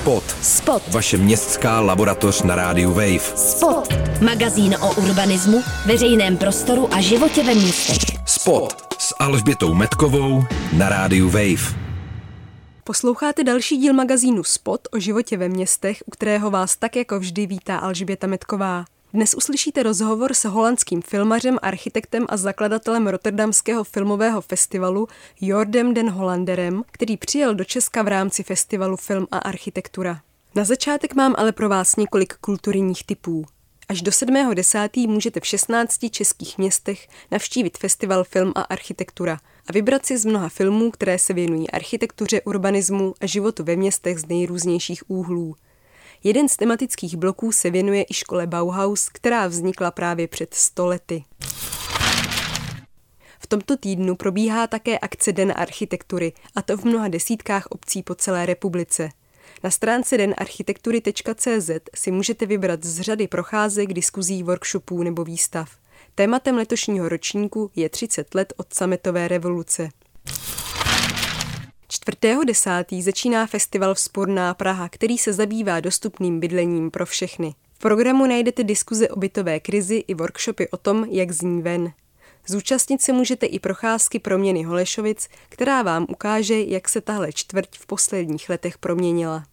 Spot. Spot. Vaše městská laboratoř na rádiu Wave. Spot. Magazín o urbanismu, veřejném prostoru a životě ve městech. Spot s Alžbětou Metkovou na rádiu Wave. Posloucháte další díl magazínu Spot o životě ve městech, u kterého vás tak jako vždy vítá Alžběta Metková. Dnes uslyšíte rozhovor s holandským filmařem, architektem a zakladatelem Rotterdamského filmového festivalu Jordem den Hollanderem, který přijel do Česka v rámci festivalu Film a architektura. Na začátek mám ale pro vás několik kulturních typů. Až do 7.10. můžete v 16 českých městech navštívit festival Film a architektura a vybrat si z mnoha filmů, které se věnují architektuře, urbanismu a životu ve městech z nejrůznějších úhlů. Jeden z tematických bloků se věnuje i škole Bauhaus, která vznikla právě před stolety. V tomto týdnu probíhá také akce Den architektury, a to v mnoha desítkách obcí po celé republice. Na stránce denarchitektury.cz si můžete vybrat z řady procházek, diskuzí, workshopů nebo výstav. Tématem letošního ročníku je 30 let od sametové revoluce. 4.10. začíná festival Vzporná Praha, který se zabývá dostupným bydlením pro všechny. V programu najdete diskuze o bytové krizi i workshopy o tom, jak zní ven. Zúčastnit se můžete i procházky proměny Holešovic, která vám ukáže, jak se tahle čtvrť v posledních letech proměnila.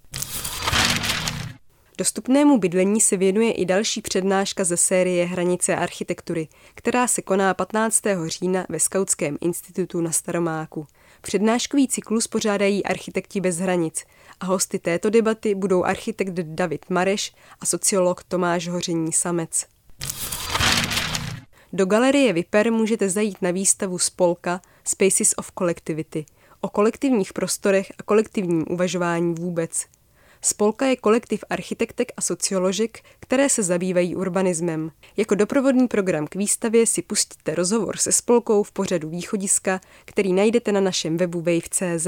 Dostupnému bydlení se věnuje i další přednáška ze série Hranice architektury, která se koná 15. října ve Skautském institutu na Staromáku. Přednáškový cyklus pořádají architekti bez hranic. A hosty této debaty budou architekt David Mareš a sociolog Tomáš Hoření Samec. Do galerie Viper můžete zajít na výstavu Spolka Spaces of Collectivity. O kolektivních prostorech a kolektivním uvažování vůbec – Spolka je kolektiv architektek a socioložek, které se zabývají urbanismem. Jako doprovodný program k výstavě si pustíte rozhovor se Spolkou v pořadu Východiska, který najdete na našem webu wave.cz.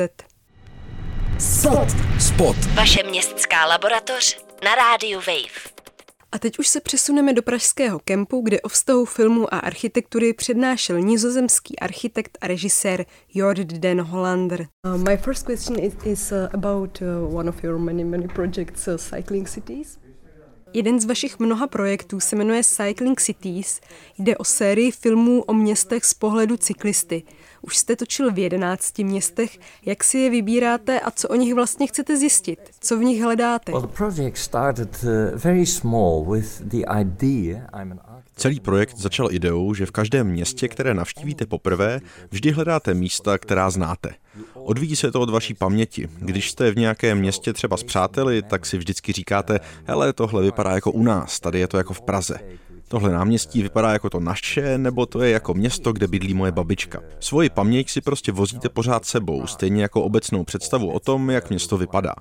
Spot. Spot. Vaše městská laboratoř na rádiu Wave. A teď už se přesuneme do pražského kempu, kde o vztahu filmu a architektury přednášel nizozemský architekt a režisér Jord den Hollander. Uh, my first question is, is uh, about uh, one of your many, many projects, uh, Cycling Cities. Jeden z vašich mnoha projektů se jmenuje Cycling Cities. Jde o sérii filmů o městech z pohledu cyklisty. Už jste točil v jedenácti městech. Jak si je vybíráte a co o nich vlastně chcete zjistit? Co v nich hledáte? Well, the project started uh, very small with the idea I'm an Celý projekt začal ideou, že v každém městě, které navštívíte poprvé, vždy hledáte místa, která znáte. Odvíjí se to od vaší paměti. Když jste v nějakém městě třeba s přáteli, tak si vždycky říkáte, hele, tohle vypadá jako u nás, tady je to jako v Praze. Tohle náměstí vypadá jako to naše, nebo to je jako město, kde bydlí moje babička. Svoji paměť si prostě vozíte pořád sebou, stejně jako obecnou představu o tom, jak město vypadá.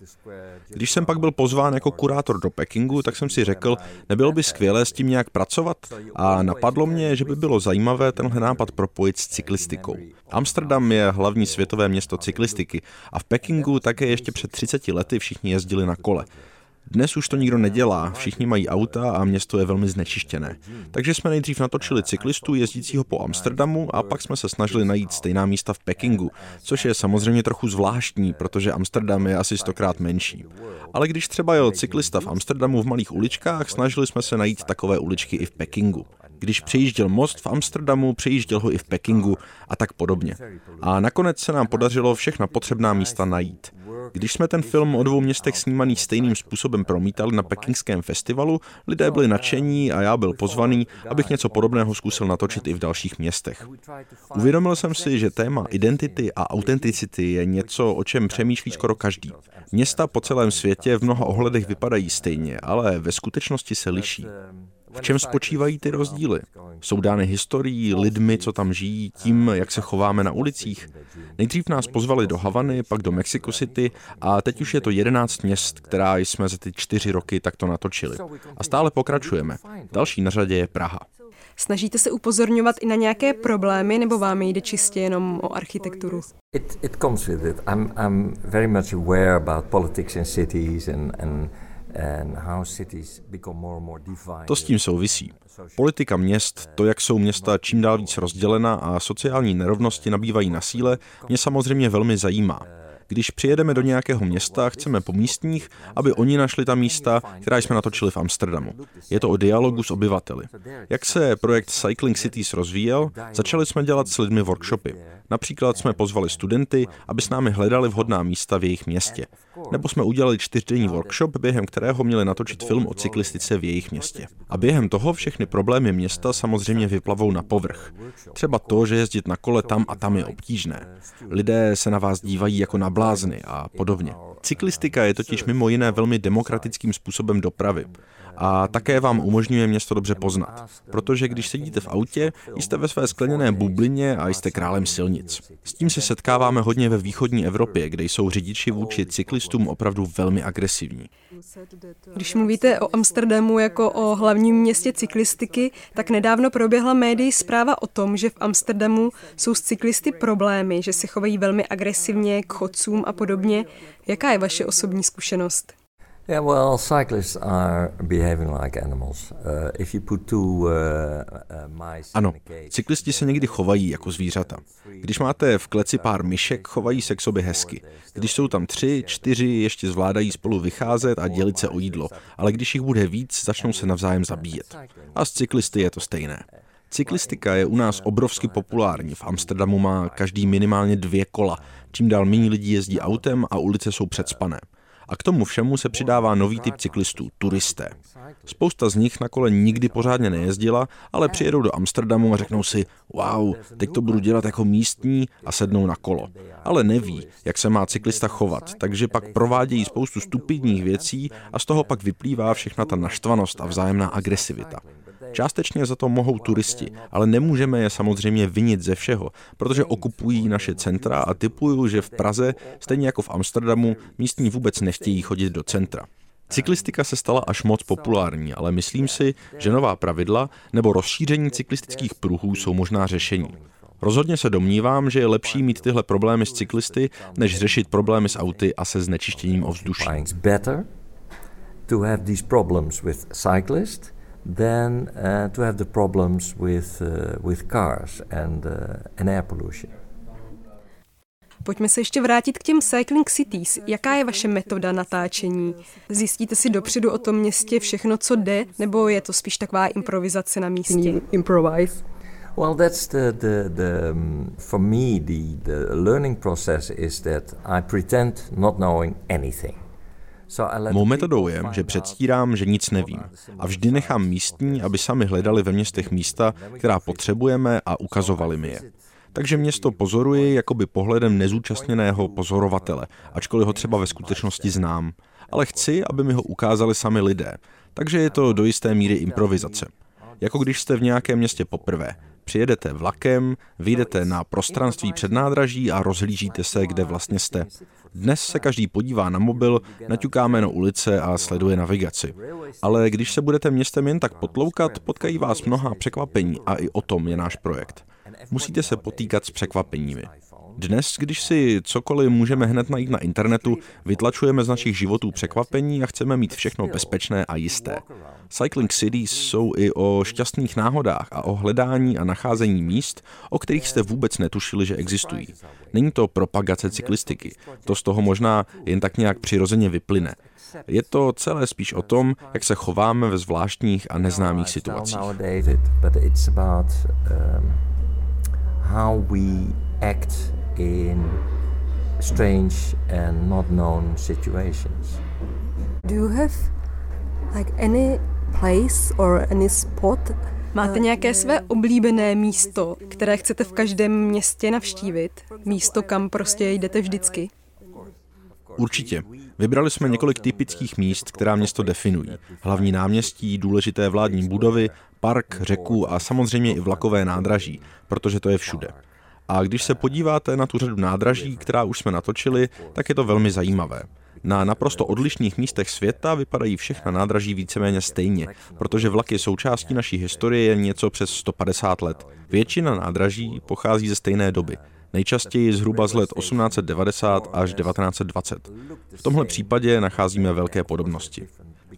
Když jsem pak byl pozván jako kurátor do Pekingu, tak jsem si řekl, nebylo by skvělé s tím nějak pracovat a napadlo mě, že by bylo zajímavé tenhle nápad propojit s cyklistikou. Amsterdam je hlavní světové město cyklistiky a v Pekingu také ještě před 30 lety všichni jezdili na kole. Dnes už to nikdo nedělá, všichni mají auta a město je velmi znečištěné. Takže jsme nejdřív natočili cyklistu jezdícího po Amsterdamu a pak jsme se snažili najít stejná místa v Pekingu, což je samozřejmě trochu zvláštní, protože Amsterdam je asi stokrát menší. Ale když třeba jel cyklista v Amsterdamu v malých uličkách, snažili jsme se najít takové uličky i v Pekingu. Když přejížděl most v Amsterdamu, přejížděl ho i v Pekingu a tak podobně. A nakonec se nám podařilo všechna potřebná místa najít. Když jsme ten film o dvou městech snímaný stejným způsobem promítali na pekingském festivalu, lidé byli nadšení a já byl pozvaný, abych něco podobného zkusil natočit i v dalších městech. Uvědomil jsem si, že téma identity a autenticity je něco, o čem přemýšlí skoro každý. Města po celém světě v mnoha ohledech vypadají stejně, ale ve skutečnosti se liší. V čem spočívají ty rozdíly? Jsou dány historií, lidmi, co tam žijí, tím, jak se chováme na ulicích? Nejdřív nás pozvali do Havany, pak do Mexico City a teď už je to 11 měst, která jsme za ty čtyři roky takto natočili. A stále pokračujeme. Další na řadě je Praha. Snažíte se upozorňovat i na nějaké problémy, nebo vám jde čistě jenom o architekturu? It, it comes with it. I'm, I'm very much aware about politics in cities and, and to s tím souvisí. Politika měst, to, jak jsou města čím dál víc rozdělena a sociální nerovnosti nabývají na síle, mě samozřejmě velmi zajímá. Když přijedeme do nějakého města, chceme po místních, aby oni našli ta místa, která jsme natočili v Amsterdamu. Je to o dialogu s obyvateli. Jak se projekt Cycling Cities rozvíjel, začali jsme dělat s lidmi workshopy. Například jsme pozvali studenty, aby s námi hledali vhodná místa v jejich městě. Nebo jsme udělali čtyřdenní workshop, během kterého měli natočit film o cyklistice v jejich městě. A během toho všechny problémy města samozřejmě vyplavou na povrch. Třeba to, že jezdit na kole tam a tam je obtížné. Lidé se na vás dívají jako na blázny a podobně. Cyklistika je totiž mimo jiné velmi demokratickým způsobem dopravy a také vám umožňuje město dobře poznat. Protože když sedíte v autě, jste ve své skleněné bublině a jste králem silnic. S tím se setkáváme hodně ve východní Evropě, kde jsou řidiči vůči cyklistům opravdu velmi agresivní. Když mluvíte o Amsterdamu jako o hlavním městě cyklistiky, tak nedávno proběhla médií zpráva o tom, že v Amsterdamu jsou s cyklisty problémy, že se chovají velmi agresivně k chodcům a podobně. Jaká je vaše osobní zkušenost? Yeah, well, cyclists are behaving like animals. Uh, if you put two uh, uh, mice Ano, cyklisti se někdy chovají jako zvířata. Když máte v kleci pár myšek, chovají se k sobě hezky. Když jsou tam tři, čtyři, ještě zvládají spolu vycházet a dělit se o jídlo. Ale když jich bude víc, začnou se navzájem zabíjet. A s cyklisty je to stejné. Cyklistika je u nás obrovsky populární. V Amsterdamu má každý minimálně dvě kola. Čím dál méně lidí jezdí autem a ulice jsou předspané. A k tomu všemu se přidává nový typ cyklistů, turisté. Spousta z nich na kole nikdy pořádně nejezdila, ale přijedou do Amsterdamu a řeknou si, wow, teď to budu dělat jako místní a sednou na kolo. Ale neví, jak se má cyklista chovat, takže pak provádějí spoustu stupidních věcí a z toho pak vyplývá všechna ta naštvanost a vzájemná agresivita. Částečně za to mohou turisti, ale nemůžeme je samozřejmě vinit ze všeho, protože okupují naše centra a typuju, že v Praze, stejně jako v Amsterdamu, místní vůbec nechtějí chodit do centra. Cyklistika se stala až moc populární, ale myslím si, že nová pravidla nebo rozšíření cyklistických pruhů jsou možná řešení. Rozhodně se domnívám, že je lepší mít tyhle problémy s cyklisty, než řešit problémy s auty a se znečištěním ovzduší than uh, to have the problems with, uh, with cars and, uh, and air pollution. Pojďme se ještě vrátit k těm Cycling Cities. Jaká je vaše metoda natáčení? Zjistíte si dopředu o tom městě všechno, co jde, nebo je to spíš taková improvizace na místě? Improvise. Well, that's the, the, the um, for me, the, the learning process is that I pretend not knowing anything. Mou metodou je, že předstírám, že nic nevím a vždy nechám místní, aby sami hledali ve městech místa, která potřebujeme a ukazovali mi je. Takže město pozoruje jakoby pohledem nezúčastněného pozorovatele, ačkoliv ho třeba ve skutečnosti znám. Ale chci, aby mi ho ukázali sami lidé. Takže je to do jisté míry improvizace. Jako když jste v nějakém městě poprvé. Přijedete vlakem, vyjdete na prostranství před nádraží a rozhlížíte se, kde vlastně jste. Dnes se každý podívá na mobil, naťuká jméno ulice a sleduje navigaci. Ale když se budete městem jen tak potloukat, potkají vás mnoha překvapení a i o tom je náš projekt. Musíte se potýkat s překvapeními. Dnes, když si cokoliv můžeme hned najít na internetu, vytlačujeme z našich životů překvapení a chceme mít všechno bezpečné a jisté. Cycling Cities jsou i o šťastných náhodách a o hledání a nacházení míst, o kterých jste vůbec netušili, že existují. Není to propagace cyklistiky, to z toho možná jen tak nějak přirozeně vyplyne. Je to celé spíš o tom, jak se chováme ve zvláštních a neznámých situacích. In strange and not known situations. Do you have like any place or any spot Máte nějaké své oblíbené místo, které chcete v každém městě navštívit? Místo, kam prostě jdete vždycky? Určitě. Vybrali jsme několik typických míst, která město definují. Hlavní náměstí, důležité vládní budovy, park, řeku a samozřejmě i vlakové nádraží, protože to je všude. A když se podíváte na tu řadu nádraží, která už jsme natočili, tak je to velmi zajímavé. Na naprosto odlišných místech světa vypadají všechna nádraží víceméně stejně, protože vlak je součástí naší historie jen něco přes 150 let. Většina nádraží pochází ze stejné doby. Nejčastěji zhruba z let 1890 až 1920. V tomhle případě nacházíme velké podobnosti.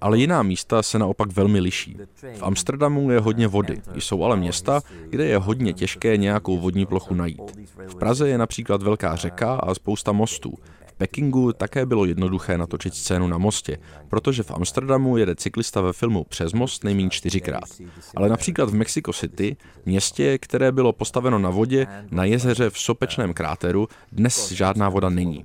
Ale jiná místa se naopak velmi liší. V Amsterdamu je hodně vody, jsou ale města, kde je hodně těžké nějakou vodní plochu najít. V Praze je například velká řeka a spousta mostů. Pekingu také bylo jednoduché natočit scénu na mostě, protože v Amsterdamu jede cyklista ve filmu přes most nejméně čtyřikrát. Ale například v Mexico City, městě, které bylo postaveno na vodě, na jezeře v sopečném kráteru, dnes žádná voda není.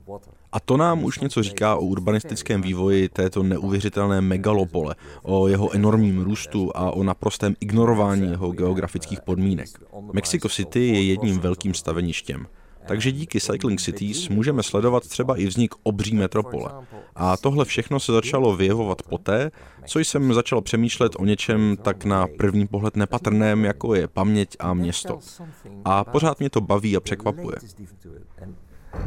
A to nám už něco říká o urbanistickém vývoji této neuvěřitelné megalopole, o jeho enormním růstu a o naprostém ignorování jeho geografických podmínek. Mexico City je jedním velkým staveništěm. Takže díky Cycling Cities můžeme sledovat třeba i vznik obří metropole. A tohle všechno se začalo vyjevovat poté, co jsem začal přemýšlet o něčem tak na první pohled nepatrném, jako je paměť a město. A pořád mě to baví a překvapuje.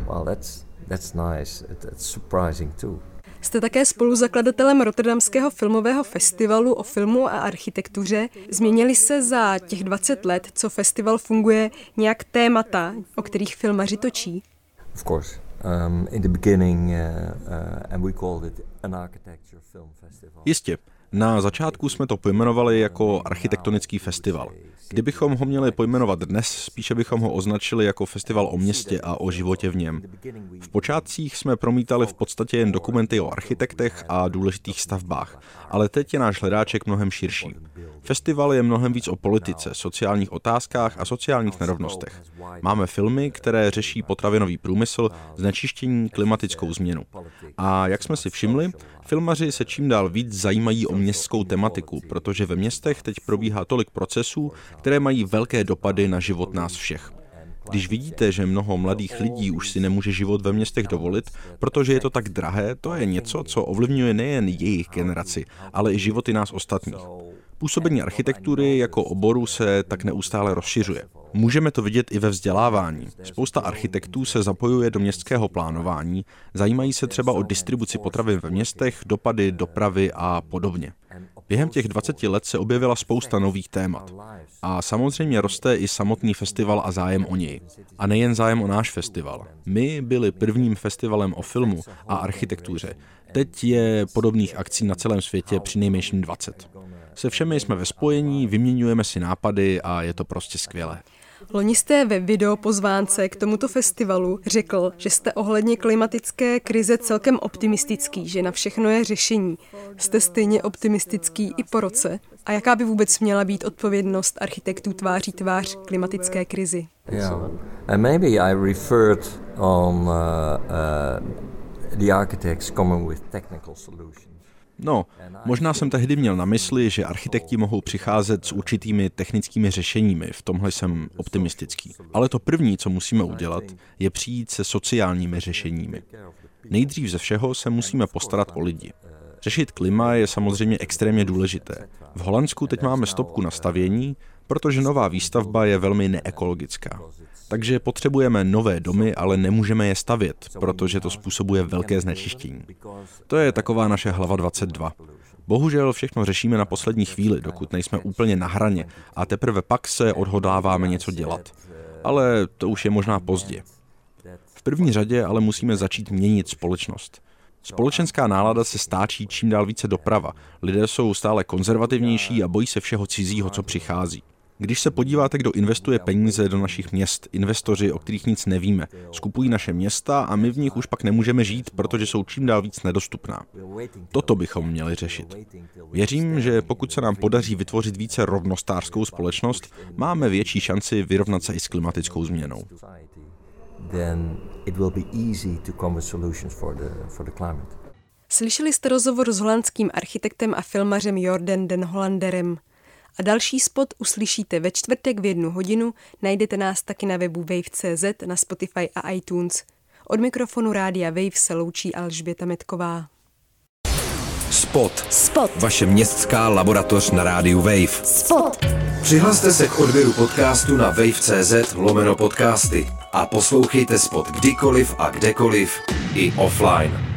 Well, that's, that's nice. It's surprising too. Jste také spoluzakladatelem Rotterdamského filmového festivalu o filmu a architektuře. Změnili se za těch 20 let, co festival funguje, nějak témata, o kterých filmaři točí? Of course. Um, in the beginning, uh, uh, and we called it an architecture film festival. Jistě. Na začátku jsme to pojmenovali jako architektonický festival. Kdybychom ho měli pojmenovat dnes, spíše bychom ho označili jako festival o městě a o životě v něm. V počátcích jsme promítali v podstatě jen dokumenty o architektech a důležitých stavbách, ale teď je náš hledáček mnohem širší. Festival je mnohem víc o politice, sociálních otázkách a sociálních nerovnostech. Máme filmy, které řeší potravinový průmysl, znečištění, klimatickou změnu. A jak jsme si všimli, filmaři se čím dál víc zajímají o městskou tematiku, protože ve městech teď probíhá tolik procesů, které mají velké dopady na život nás všech. Když vidíte, že mnoho mladých lidí už si nemůže život ve městech dovolit, protože je to tak drahé, to je něco, co ovlivňuje nejen jejich generaci, ale i životy nás ostatních. Působení architektury jako oboru se tak neustále rozšiřuje. Můžeme to vidět i ve vzdělávání. Spousta architektů se zapojuje do městského plánování, zajímají se třeba o distribuci potravin ve městech, dopady dopravy a podobně. Během těch 20 let se objevila spousta nových témat. A samozřejmě roste i samotný festival a zájem o něj. A nejen zájem o náš festival. My byli prvním festivalem o filmu a architektuře. Teď je podobných akcí na celém světě při nejmenším 20. Se všemi jsme ve spojení, vyměňujeme si nápady a je to prostě skvělé. Loni jste ve video pozvánce k tomuto festivalu řekl, že jste ohledně klimatické krize celkem optimistický, že na všechno je řešení. Jste stejně optimistický i po roce? A jaká by vůbec měla být odpovědnost architektů tváří tvář klimatické krizi? Yeah. No, možná jsem tehdy měl na mysli, že architekti mohou přicházet s určitými technickými řešeními, v tomhle jsem optimistický. Ale to první, co musíme udělat, je přijít se sociálními řešeními. Nejdřív ze všeho se musíme postarat o lidi. Řešit klima je samozřejmě extrémně důležité. V Holandsku teď máme stopku na stavění, protože nová výstavba je velmi neekologická. Takže potřebujeme nové domy, ale nemůžeme je stavět, protože to způsobuje velké znečištění. To je taková naše hlava 22. Bohužel všechno řešíme na poslední chvíli, dokud nejsme úplně na hraně a teprve pak se odhodláváme něco dělat. Ale to už je možná pozdě. V první řadě ale musíme začít měnit společnost. Společenská nálada se stáčí čím dál více doprava. Lidé jsou stále konzervativnější a bojí se všeho cizího, co přichází. Když se podíváte, kdo investuje peníze do našich měst, investoři, o kterých nic nevíme, skupují naše města a my v nich už pak nemůžeme žít, protože jsou čím dál víc nedostupná. Toto bychom měli řešit. Věřím, že pokud se nám podaří vytvořit více rovnostářskou společnost, máme větší šanci vyrovnat se i s klimatickou změnou. Slyšeli jste rozhovor s holandským architektem a filmařem Jordan den Hollanderem. A další spot uslyšíte ve čtvrtek v jednu hodinu, najdete nás taky na webu wave.cz, na Spotify a iTunes. Od mikrofonu Rádia Wave se loučí Alžběta Metková. Spot. Spot. Vaše městská laboratoř na rádiu Wave. Spot. Přihlaste se k odběru podcastu na wave.cz lomeno podcasty a poslouchejte spot kdykoliv a kdekoliv i offline.